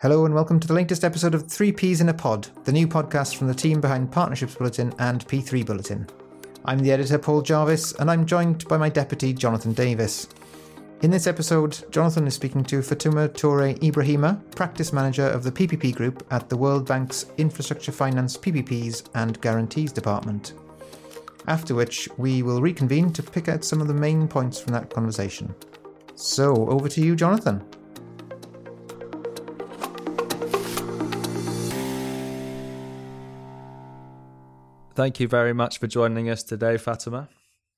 Hello and welcome to the latest episode of Three Ps in a Pod, the new podcast from the team behind Partnerships Bulletin and P3 Bulletin. I'm the editor, Paul Jarvis, and I'm joined by my deputy, Jonathan Davis. In this episode, Jonathan is speaking to Fatouma Toure Ibrahima, practice manager of the PPP Group at the World Bank's Infrastructure Finance PPPs and Guarantees Department. After which, we will reconvene to pick out some of the main points from that conversation. So, over to you, Jonathan. Thank you very much for joining us today, Fatima.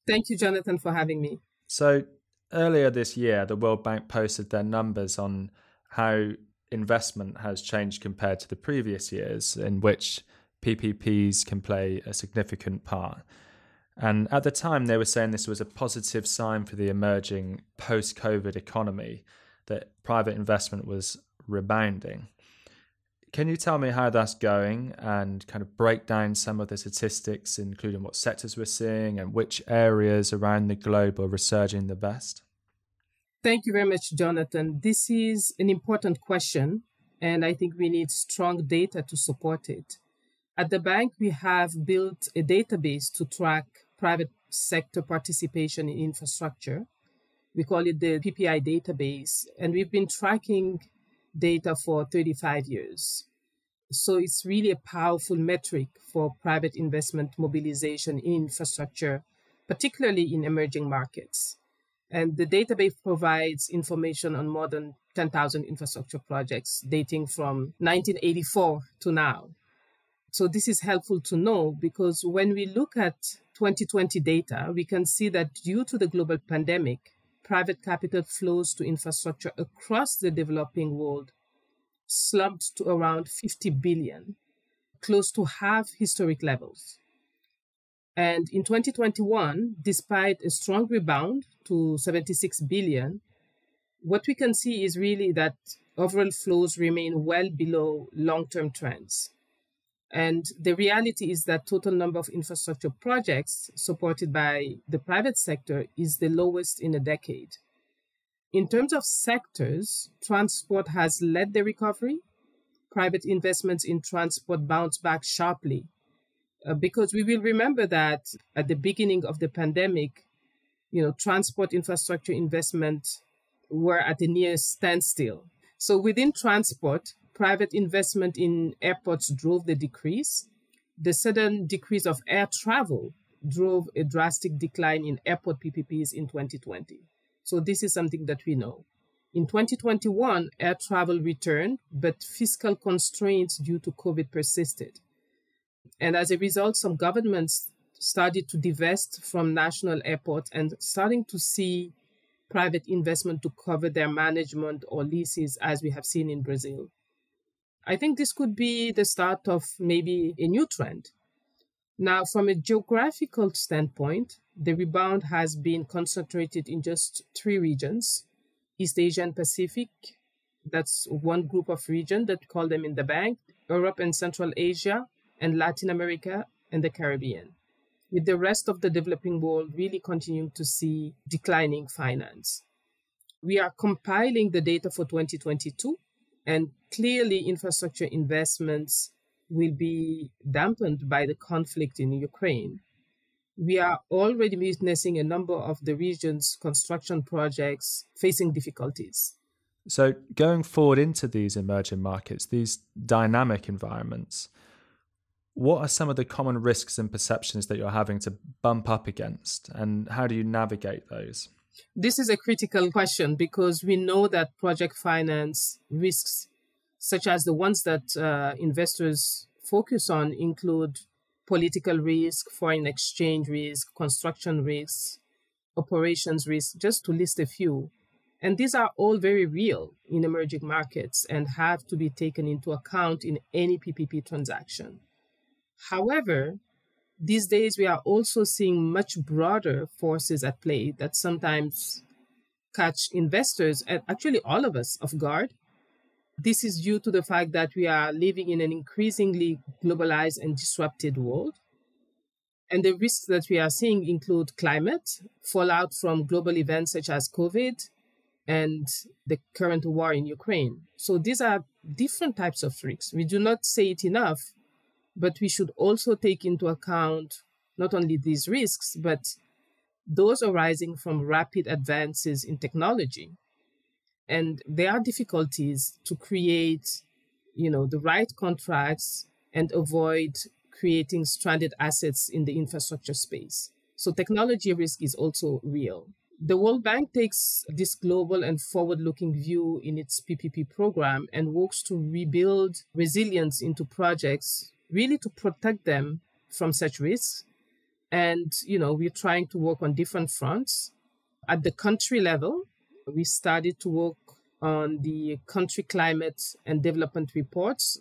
Thank you, Jonathan, for having me. So, earlier this year, the World Bank posted their numbers on how investment has changed compared to the previous years, in which PPPs can play a significant part. And at the time, they were saying this was a positive sign for the emerging post COVID economy, that private investment was rebounding. Can you tell me how that's going and kind of break down some of the statistics, including what sectors we're seeing and which areas around the globe are resurging the best? Thank you very much, Jonathan. This is an important question, and I think we need strong data to support it. At the bank, we have built a database to track private sector participation in infrastructure. We call it the PPI database, and we've been tracking data for 35 years. So it's really a powerful metric for private investment mobilization in infrastructure, particularly in emerging markets. And the database provides information on more than 10,000 infrastructure projects dating from 1984 to now. So this is helpful to know because when we look at 2020 data, we can see that due to the global pandemic, private capital flows to infrastructure across the developing world slumped to around 50 billion, close to half historic levels. And in 2021, despite a strong rebound to 76 billion, what we can see is really that overall flows remain well below long term trends. And the reality is that total number of infrastructure projects supported by the private sector is the lowest in a decade. In terms of sectors, transport has led the recovery. Private investments in transport bounced back sharply uh, because we will remember that at the beginning of the pandemic, you know, transport infrastructure investment were at a near standstill. So within transport, private investment in airports drove the decrease. The sudden decrease of air travel drove a drastic decline in airport PPPs in 2020. So this is something that we know. In 2021, air travel returned, but fiscal constraints due to COVID persisted. And as a result, some governments started to divest from national airports and starting to see private investment to cover their management or leases, as we have seen in Brazil. I think this could be the start of maybe a new trend. Now, from a geographical standpoint, the rebound has been concentrated in just three regions East Asia and Pacific. That's one group of regions that call them in the bank, Europe and Central Asia, and Latin America and the Caribbean, with the rest of the developing world really continuing to see declining finance. We are compiling the data for 2022, and clearly, infrastructure investments will be dampened by the conflict in Ukraine we are already witnessing a number of the region's construction projects facing difficulties. So, going forward into these emerging markets, these dynamic environments, what are some of the common risks and perceptions that you're having to bump up against, and how do you navigate those? This is a critical question because we know that project finance risks, such as the ones that uh, investors focus on, include political risk, foreign exchange risk, construction risks, operations risk, just to list a few. And these are all very real in emerging markets and have to be taken into account in any PPP transaction. However, these days we are also seeing much broader forces at play that sometimes catch investors and actually all of us off guard this is due to the fact that we are living in an increasingly globalized and disrupted world. And the risks that we are seeing include climate, fallout from global events such as COVID, and the current war in Ukraine. So these are different types of risks. We do not say it enough, but we should also take into account not only these risks, but those arising from rapid advances in technology. And there are difficulties to create, you know, the right contracts and avoid creating stranded assets in the infrastructure space. So technology risk is also real. The World Bank takes this global and forward looking view in its PPP program and works to rebuild resilience into projects, really to protect them from such risks. And, you know, we're trying to work on different fronts. At the country level, we started to work on the country climate and development reports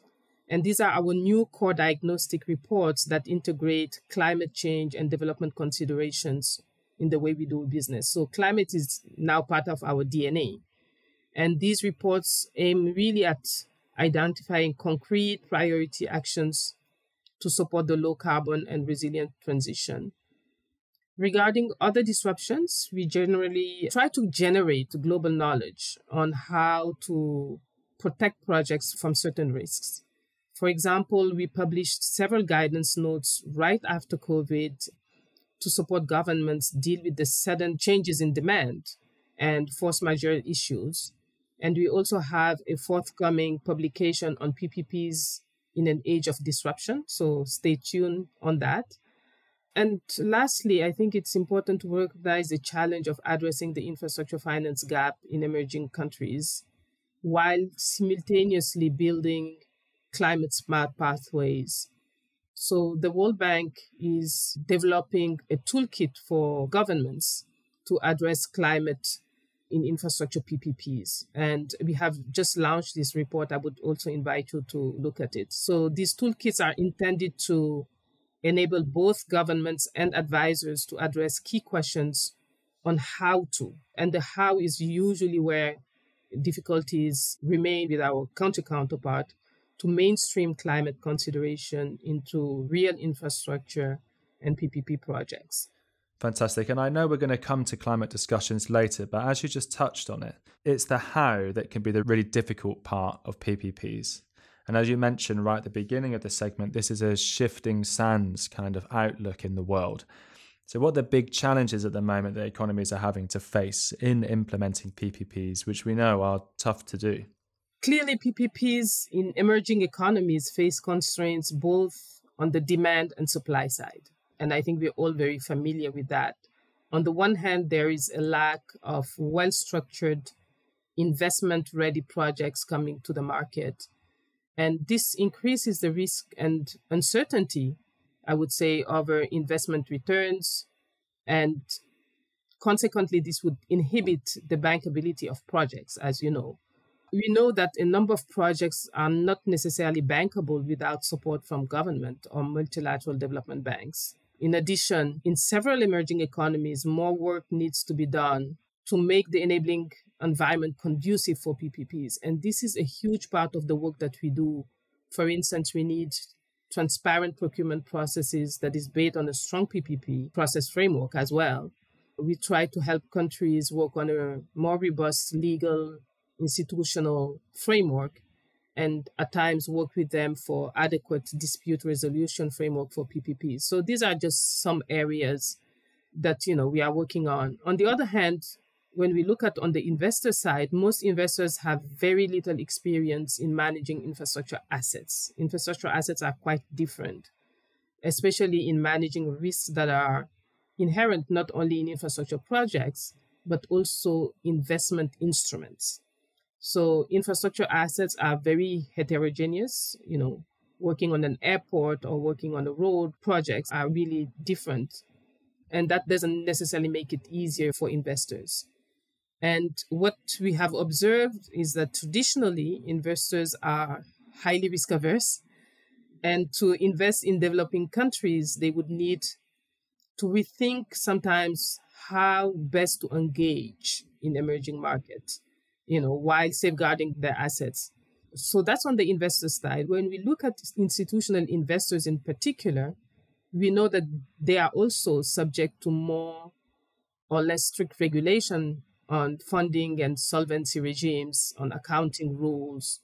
and these are our new core diagnostic reports that integrate climate change and development considerations in the way we do business. So climate is now part of our DNA. And these reports aim really at identifying concrete priority actions to support the low carbon and resilient transition. Regarding other disruptions, we generally try to generate global knowledge on how to protect projects from certain risks. For example, we published several guidance notes right after COVID to support governments deal with the sudden changes in demand and force majeure issues. And we also have a forthcoming publication on PPPs in an age of disruption. So stay tuned on that. And lastly, I think it's important to recognize the challenge of addressing the infrastructure finance gap in emerging countries while simultaneously building climate smart pathways. So the World Bank is developing a toolkit for governments to address climate in infrastructure PPPs. And we have just launched this report. I would also invite you to look at it. So these toolkits are intended to enable both governments and advisors to address key questions on how to. And the how is usually where difficulties remain with our country counterpart to mainstream climate consideration into real infrastructure and PPP projects. Fantastic. And I know we're going to come to climate discussions later, but as you just touched on it, it's the how that can be the really difficult part of PPPs. And as you mentioned right at the beginning of the segment, this is a shifting sands kind of outlook in the world. So, what are the big challenges at the moment that economies are having to face in implementing PPPs, which we know are tough to do? Clearly, PPPs in emerging economies face constraints both on the demand and supply side. And I think we're all very familiar with that. On the one hand, there is a lack of well structured, investment ready projects coming to the market. And this increases the risk and uncertainty, I would say, over investment returns. And consequently, this would inhibit the bankability of projects, as you know. We know that a number of projects are not necessarily bankable without support from government or multilateral development banks. In addition, in several emerging economies, more work needs to be done to make the enabling environment conducive for PPPs. And this is a huge part of the work that we do. For instance, we need transparent procurement processes that is based on a strong PPP process framework as well. We try to help countries work on a more robust legal institutional framework and at times work with them for adequate dispute resolution framework for PPPs. So these are just some areas that you know we are working on. On the other hand, when we look at on the investor side, most investors have very little experience in managing infrastructure assets. Infrastructure assets are quite different, especially in managing risks that are inherent not only in infrastructure projects, but also investment instruments. So infrastructure assets are very heterogeneous. You know, working on an airport or working on a road projects are really different. And that doesn't necessarily make it easier for investors. And what we have observed is that traditionally investors are highly risk averse. And to invest in developing countries, they would need to rethink sometimes how best to engage in emerging markets you know, while safeguarding their assets. So that's on the investor side. When we look at institutional investors in particular, we know that they are also subject to more or less strict regulation on funding and solvency regimes, on accounting rules.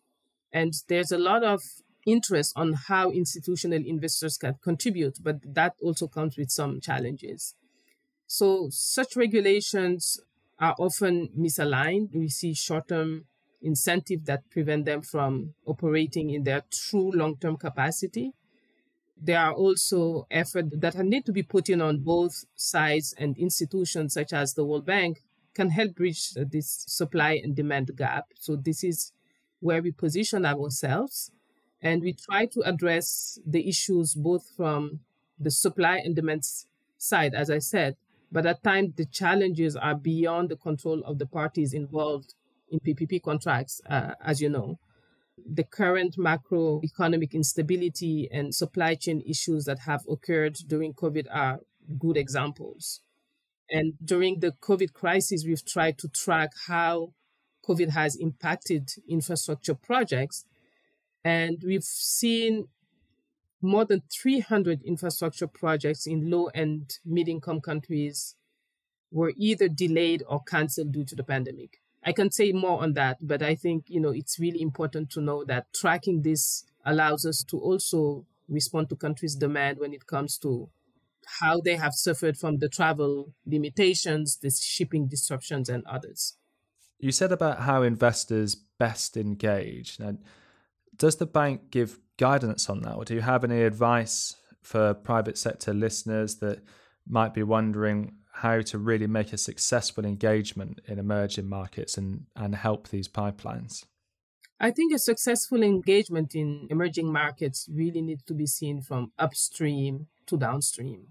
And there's a lot of interest on how institutional investors can contribute, but that also comes with some challenges. So, such regulations are often misaligned. We see short term incentive that prevent them from operating in their true long term capacity. There are also efforts that need to be put in on both sides, and institutions such as the World Bank can help bridge this supply and demand gap. So, this is where we position ourselves. And we try to address the issues both from the supply and demand side, as I said, but at times the challenges are beyond the control of the parties involved in PPP contracts, uh, as you know. The current macroeconomic instability and supply chain issues that have occurred during COVID are good examples. And during the COVID crisis, we've tried to track how COVID has impacted infrastructure projects. And we've seen more than 300 infrastructure projects in low and mid income countries were either delayed or canceled due to the pandemic. I can say more on that, but I think, you know, it's really important to know that tracking this allows us to also respond to countries' demand when it comes to how they have suffered from the travel limitations, the shipping disruptions, and others. You said about how investors best engage. Now, does the bank give guidance on that, or do you have any advice for private sector listeners that might be wondering how to really make a successful engagement in emerging markets and, and help these pipelines? I think a successful engagement in emerging markets really needs to be seen from upstream to downstream.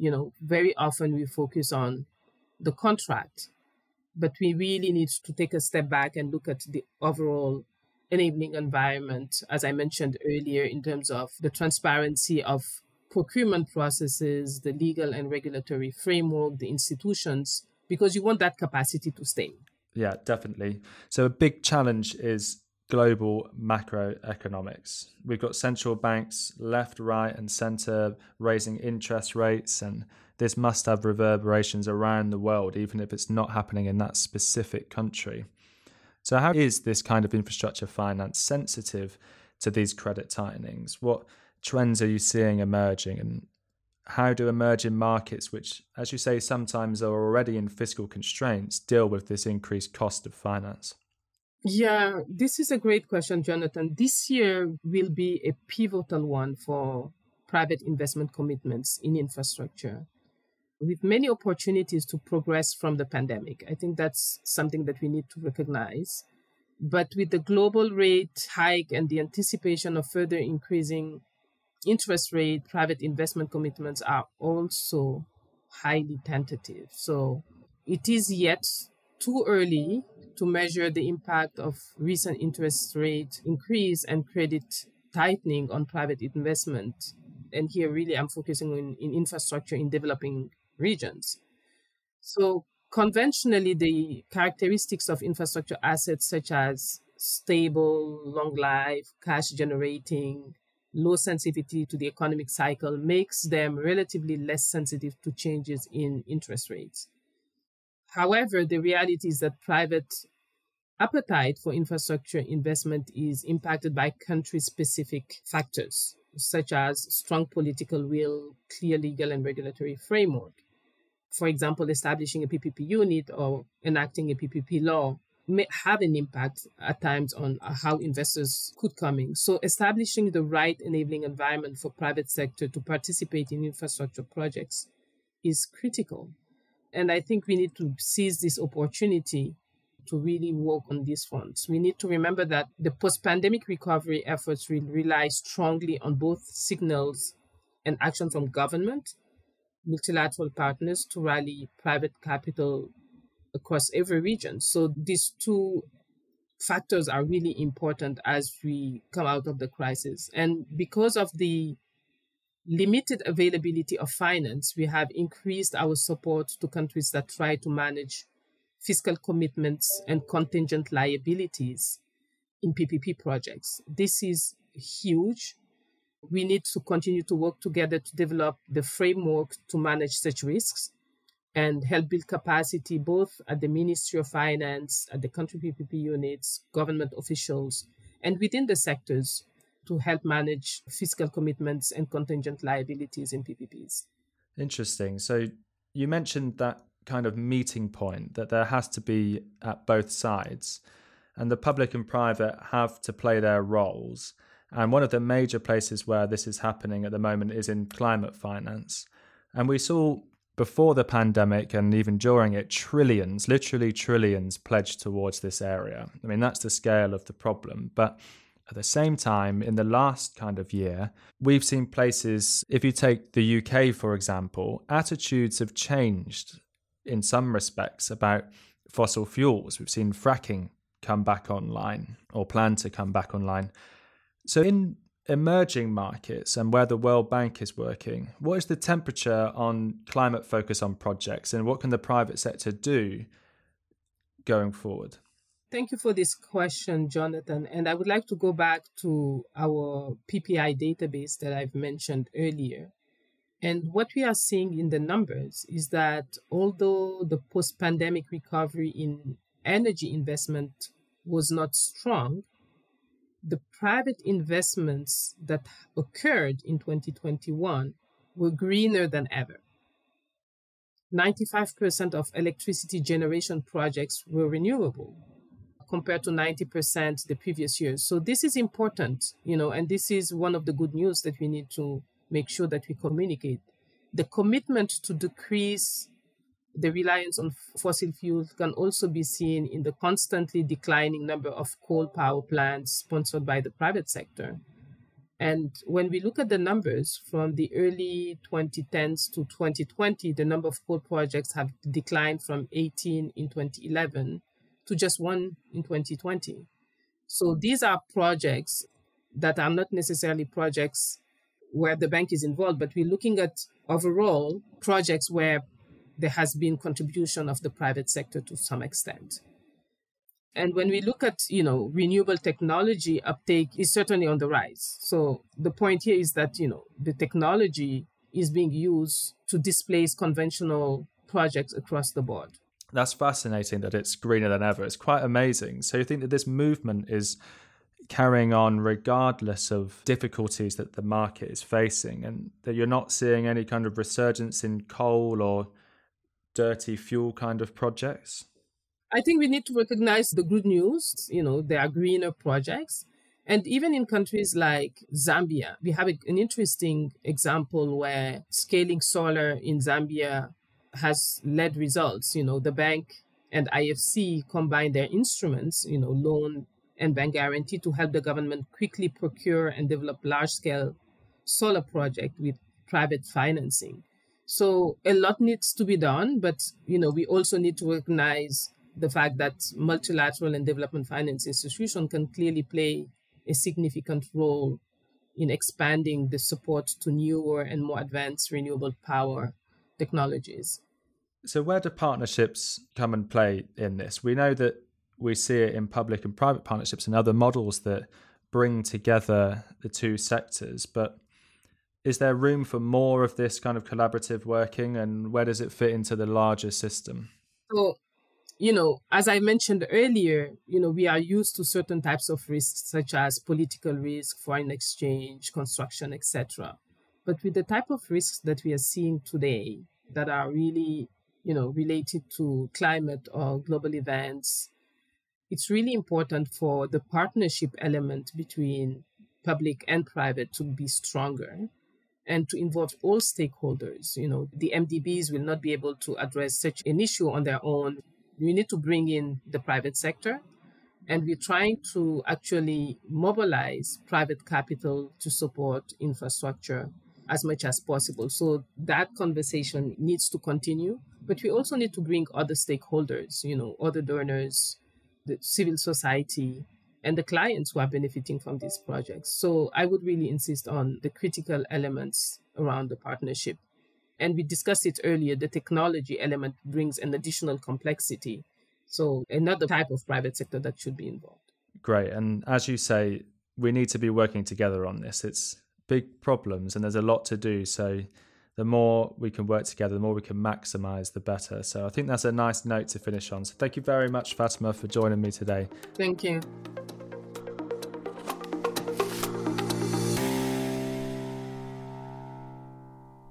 You know, very often we focus on the contract, but we really need to take a step back and look at the overall enabling environment, as I mentioned earlier, in terms of the transparency of procurement processes, the legal and regulatory framework, the institutions, because you want that capacity to stay. Yeah, definitely. So, a big challenge is global macroeconomics. We've got central banks left, right, and center raising interest rates, and this must have reverberations around the world, even if it's not happening in that specific country. So, how is this kind of infrastructure finance sensitive to these credit tightenings? What trends are you seeing emerging and how do emerging markets, which, as you say, sometimes are already in fiscal constraints, deal with this increased cost of finance? Yeah, this is a great question, Jonathan. This year will be a pivotal one for private investment commitments in infrastructure with many opportunities to progress from the pandemic. I think that's something that we need to recognize. But with the global rate hike and the anticipation of further increasing interest rate, private investment commitments are also highly tentative. So it is yet too early to measure the impact of recent interest rate increase and credit tightening on private investment. And here, really, I'm focusing on in infrastructure in developing regions. So, conventionally, the characteristics of infrastructure assets, such as stable, long life, cash generating, low sensitivity to the economic cycle makes them relatively less sensitive to changes in interest rates. However, the reality is that private appetite for infrastructure investment is impacted by country specific factors, such as strong political will, clear legal and regulatory framework. For example, establishing a PPP unit or enacting a PPP law may have an impact at times on how investors could come in. So establishing the right enabling environment for private sector to participate in infrastructure projects is critical. And I think we need to seize this opportunity to really work on these fronts. We need to remember that the post pandemic recovery efforts will rely strongly on both signals and action from government, multilateral partners to rally private capital across every region. So these two factors are really important as we come out of the crisis. And because of the limited availability of finance, we have increased our support to countries that try to manage fiscal commitments and contingent liabilities in PPP projects. This is huge. We need to continue to work together to develop the framework to manage such risks and help build capacity both at the Ministry of Finance, at the country PPP units, government officials, and within the sectors to help manage fiscal commitments and contingent liabilities in PPPs. Interesting. So you mentioned that kind of meeting point that there has to be at both sides, and the public and private have to play their roles. And one of the major places where this is happening at the moment is in climate finance. And we saw before the pandemic and even during it, trillions, literally trillions, pledged towards this area. I mean, that's the scale of the problem. But at the same time, in the last kind of year, we've seen places, if you take the UK, for example, attitudes have changed in some respects about fossil fuels. We've seen fracking come back online or plan to come back online. So, in emerging markets and where the World Bank is working, what is the temperature on climate focus on projects and what can the private sector do going forward? Thank you for this question, Jonathan. And I would like to go back to our PPI database that I've mentioned earlier. And what we are seeing in the numbers is that although the post pandemic recovery in energy investment was not strong, the private investments that occurred in 2021 were greener than ever. 95% of electricity generation projects were renewable compared to 90% the previous years. So this is important, you know, and this is one of the good news that we need to make sure that we communicate. The commitment to decrease the reliance on fossil fuels can also be seen in the constantly declining number of coal power plants sponsored by the private sector. And when we look at the numbers from the early 2010s to 2020, the number of coal projects have declined from 18 in 2011 to just one in 2020. So these are projects that are not necessarily projects where the bank is involved, but we're looking at overall projects where there has been contribution of the private sector to some extent. And when we look at, you know, renewable technology uptake is certainly on the rise. So the point here is that, you know, the technology is being used to displace conventional projects across the board. That's fascinating that it's greener than ever. It's quite amazing. So you think that this movement is carrying on regardless of difficulties that the market is facing and that you're not seeing any kind of resurgence in coal or dirty fuel kind of projects? I think we need to recognize the good news. You know, there are greener projects. And even in countries like Zambia, we have an interesting example where scaling solar in Zambia has led results. You know, the bank and IFC combine their instruments, you know, loan and bank guarantee to help the government quickly procure and develop large scale solar project with private financing. So a lot needs to be done, but you know we also need to recognize the fact that multilateral and development finance institutions can clearly play a significant role in expanding the support to newer and more advanced renewable power technologies. So, where do partnerships come and play in this? We know that we see it in public and private partnerships and other models that bring together the two sectors, but is there room for more of this kind of collaborative working and where does it fit into the larger system? So you know as i mentioned earlier you know we are used to certain types of risks such as political risk foreign exchange construction etc but with the type of risks that we are seeing today that are really you know related to climate or global events it's really important for the partnership element between public and private to be stronger and to involve all stakeholders. You know, the MDBs will not be able to address such an issue on their own. We need to bring in the private sector, and we're trying to actually mobilize private capital to support infrastructure as much as possible. So that conversation needs to continue, but we also need to bring other stakeholders, you know, other donors, the civil society, and the clients who are benefiting from these projects. So I would really insist on the critical elements around the partnership. And we discussed it earlier, the technology element brings an additional complexity. So another type of private sector that should be involved. Great. And as you say, we need to be working together on this. It's big problems and there's a lot to do. So the more we can work together, the more we can maximize, the better. So I think that's a nice note to finish on. So thank you very much, Fatima, for joining me today. Thank you.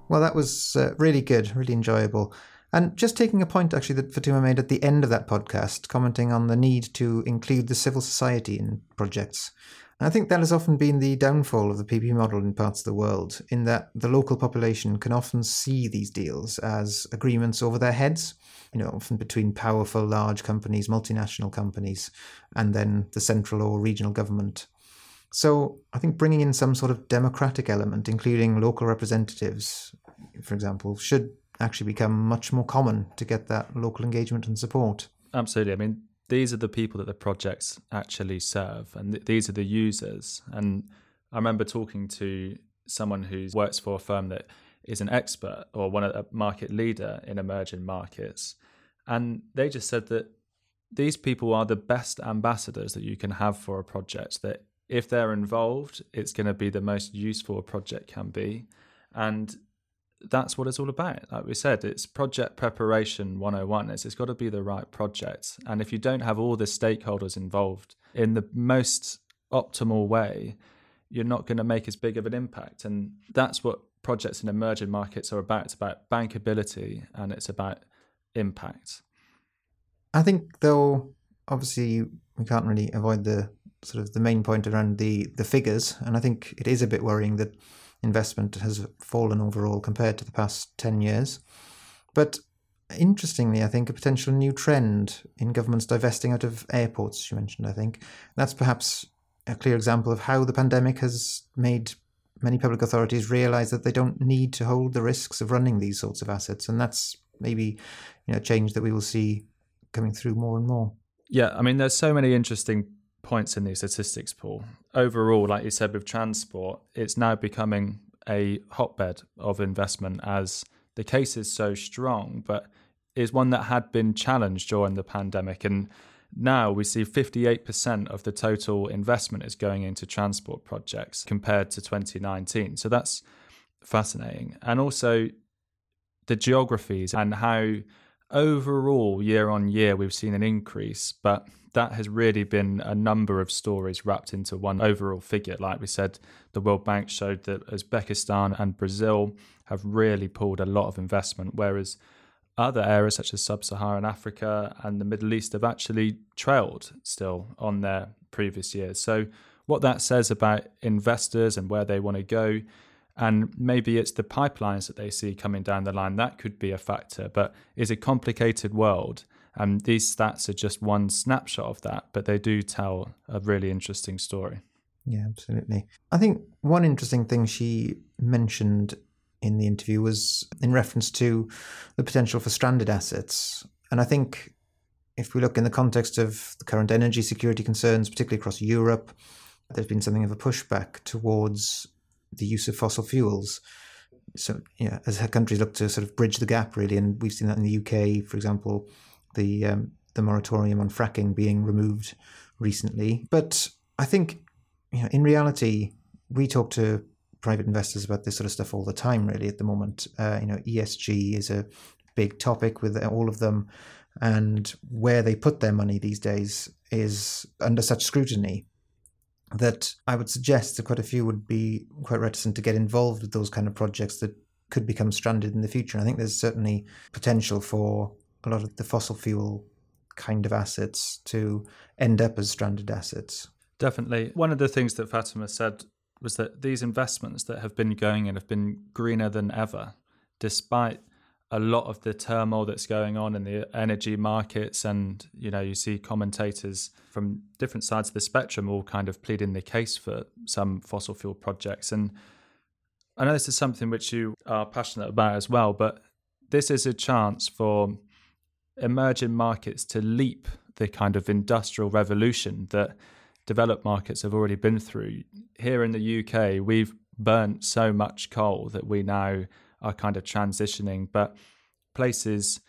Well, that was uh, really good, really enjoyable. And just taking a point actually that Fatima made at the end of that podcast, commenting on the need to include the civil society in projects. I think that has often been the downfall of the PP model in parts of the world, in that the local population can often see these deals as agreements over their heads, you know, often between powerful large companies, multinational companies, and then the central or regional government. So I think bringing in some sort of democratic element, including local representatives, for example, should actually become much more common to get that local engagement and support. Absolutely. I mean, these are the people that the projects actually serve, and th- these are the users. And I remember talking to someone who works for a firm that is an expert or one of a market leader in emerging markets, and they just said that these people are the best ambassadors that you can have for a project. That if they're involved, it's going to be the most useful a project can be, and that's what it's all about. Like we said, it's project preparation 101. It's, it's got to be the right project. And if you don't have all the stakeholders involved in the most optimal way, you're not going to make as big of an impact. And that's what projects in emerging markets are about. It's about bankability and it's about impact. I think, though, obviously, we can't really avoid the sort of the main point around the the figures, and I think it is a bit worrying that investment has fallen overall compared to the past 10 years. But interestingly, I think a potential new trend in governments divesting out of airports, you mentioned, I think. That's perhaps a clear example of how the pandemic has made many public authorities realize that they don't need to hold the risks of running these sorts of assets. And that's maybe you know, a change that we will see coming through more and more. Yeah, I mean, there's so many interesting points in these statistics, Paul. Overall, like you said with transport, it's now becoming a hotbed of investment as the case is so strong, but is one that had been challenged during the pandemic. And now we see 58% of the total investment is going into transport projects compared to 2019. So that's fascinating. And also the geographies and how overall year on year we've seen an increase, but that has really been a number of stories wrapped into one overall figure. Like we said, the World Bank showed that Uzbekistan and Brazil have really pulled a lot of investment, whereas other areas such as sub Saharan Africa and the Middle East have actually trailed still on their previous years. So, what that says about investors and where they want to go, and maybe it's the pipelines that they see coming down the line, that could be a factor. But it's a complicated world. And these stats are just one snapshot of that, but they do tell a really interesting story. Yeah, absolutely. I think one interesting thing she mentioned in the interview was in reference to the potential for stranded assets. And I think if we look in the context of the current energy security concerns, particularly across Europe, there's been something of a pushback towards the use of fossil fuels. So, yeah, as countries look to sort of bridge the gap, really, and we've seen that in the UK, for example, the um, the moratorium on fracking being removed recently. But I think, you know, in reality, we talk to private investors about this sort of stuff all the time. Really, at the moment, uh, you know, ESG is a big topic with all of them, and where they put their money these days is under such scrutiny that I would suggest that quite a few would be quite reticent to get involved with those kind of projects that could become stranded in the future. And I think there's certainly potential for a lot of the fossil fuel kind of assets to end up as stranded assets. Definitely. One of the things that Fatima said was that these investments that have been going in have been greener than ever, despite a lot of the turmoil that's going on in the energy markets. And, you know, you see commentators from different sides of the spectrum all kind of pleading the case for some fossil fuel projects. And I know this is something which you are passionate about as well, but this is a chance for emerging markets to leap the kind of industrial revolution that developed markets have already been through. Here in the UK, we've burnt so much coal that we now are kind of transitioning, but places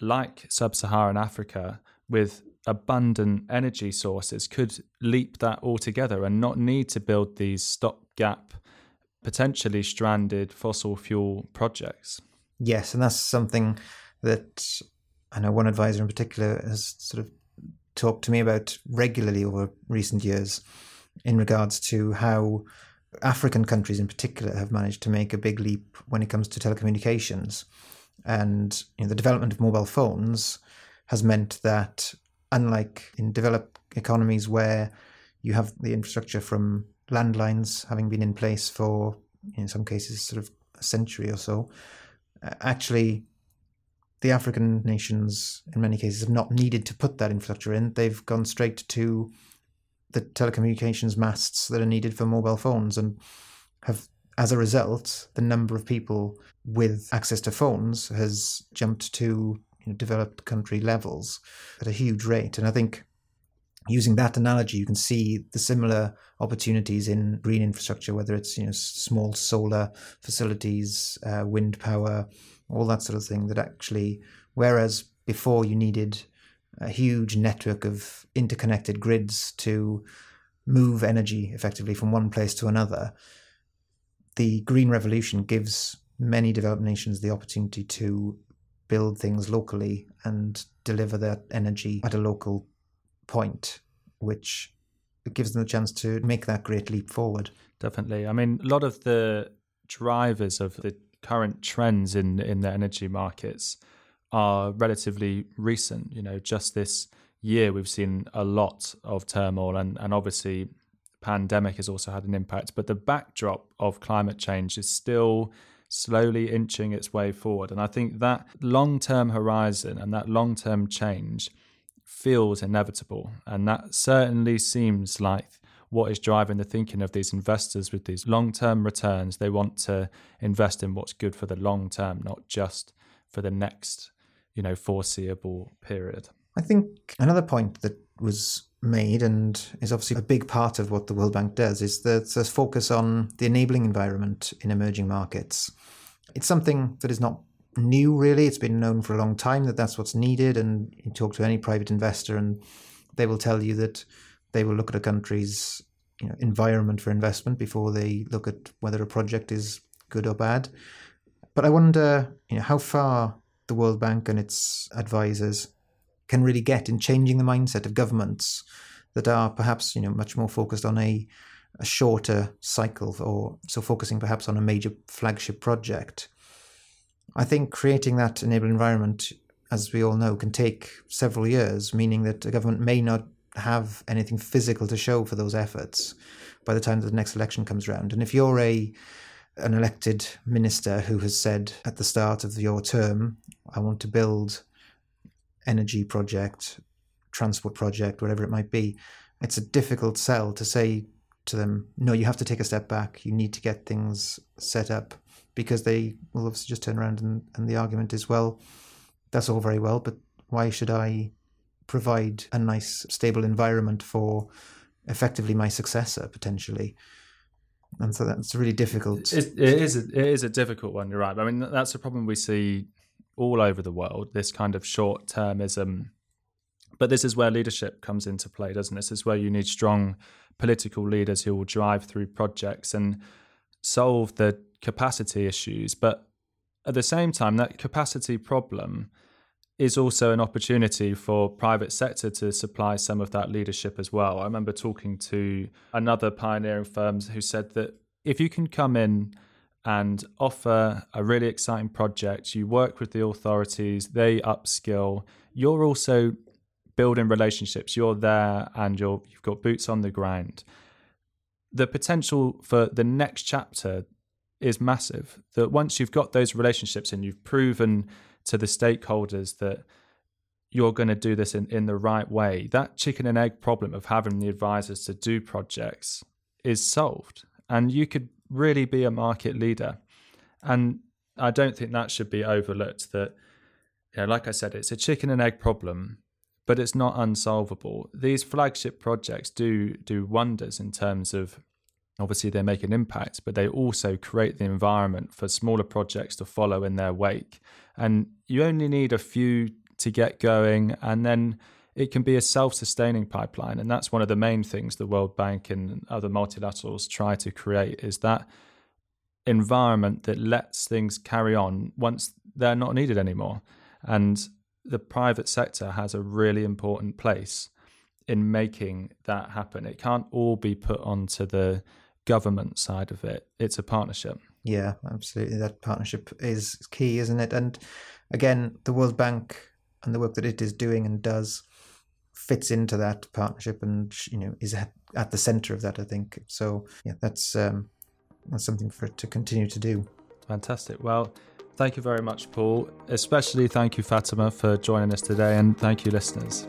like sub Saharan Africa with abundant energy sources could leap that altogether and not need to build these stopgap potentially stranded fossil fuel projects. Yes, and that's something that I know one advisor in particular has sort of talked to me about regularly over recent years in regards to how African countries in particular have managed to make a big leap when it comes to telecommunications. And you know, the development of mobile phones has meant that, unlike in developed economies where you have the infrastructure from landlines having been in place for, in some cases, sort of a century or so, actually, the African nations, in many cases, have not needed to put that infrastructure in. They've gone straight to the telecommunications masts that are needed for mobile phones and have as a result the number of people with access to phones has jumped to you know, developed country levels at a huge rate. And i think using that analogy you can see the similar opportunities in green infrastructure whether it's you know small solar facilities uh, wind power all that sort of thing that actually whereas before you needed a huge network of interconnected grids to move energy effectively from one place to another. The Green Revolution gives many developed nations the opportunity to build things locally and deliver that energy at a local point, which gives them the chance to make that great leap forward. Definitely. I mean, a lot of the drivers of the current trends in in the energy markets are relatively recent. You know, just this year we've seen a lot of turmoil, and and obviously, pandemic has also had an impact. But the backdrop of climate change is still slowly inching its way forward, and I think that long term horizon and that long term change feels inevitable, and that certainly seems like what is driving the thinking of these investors with these long term returns. They want to invest in what's good for the long term, not just for the next you know foreseeable period. I think another point that was made and is obviously a big part of what the World Bank does is that the focus on the enabling environment in emerging markets. It's something that is not new really it's been known for a long time that that's what's needed and you talk to any private investor and they will tell you that they will look at a country's you know, environment for investment before they look at whether a project is good or bad but i wonder you know how far the World Bank and its advisors can really get in changing the mindset of governments that are perhaps you know much more focused on a a shorter cycle or so focusing perhaps on a major flagship project. I think creating that enabling environment, as we all know, can take several years, meaning that a government may not have anything physical to show for those efforts by the time that the next election comes around. And if you're a an elected minister who has said at the start of your term, I want to build energy project, transport project, whatever it might be. It's a difficult sell to say to them, no, you have to take a step back. You need to get things set up because they will obviously just turn around and, and the argument is, well, that's all very well, but why should I provide a nice, stable environment for effectively my successor potentially? And so that's really difficult. It, it is. A, it is a difficult one. You're right. I mean, that's a problem we see all over the world. This kind of short termism. But this is where leadership comes into play, doesn't it? This is where you need strong political leaders who will drive through projects and solve the capacity issues. But at the same time, that capacity problem is also an opportunity for private sector to supply some of that leadership as well. I remember talking to another pioneering firm who said that if you can come in and offer a really exciting project, you work with the authorities, they upskill, you're also building relationships, you're there and you're you've got boots on the ground. The potential for the next chapter is massive. That once you've got those relationships and you've proven to the stakeholders that you're going to do this in, in the right way, that chicken and egg problem of having the advisors to do projects is solved. And you could really be a market leader. And I don't think that should be overlooked that, you know, like I said, it's a chicken and egg problem, but it's not unsolvable. These flagship projects do do wonders in terms of obviously they make an impact, but they also create the environment for smaller projects to follow in their wake. And you only need a few to get going, and then it can be a self sustaining pipeline. And that's one of the main things the World Bank and other multilaterals try to create is that environment that lets things carry on once they're not needed anymore. And the private sector has a really important place in making that happen. It can't all be put onto the government side of it. It's a partnership. Yeah, absolutely. That partnership is key, isn't it? And again, the World Bank and the work that it is doing and does fits into that partnership and you know is at, at the center of that i think so yeah that's um that's something for it to continue to do fantastic well thank you very much paul especially thank you fatima for joining us today and thank you listeners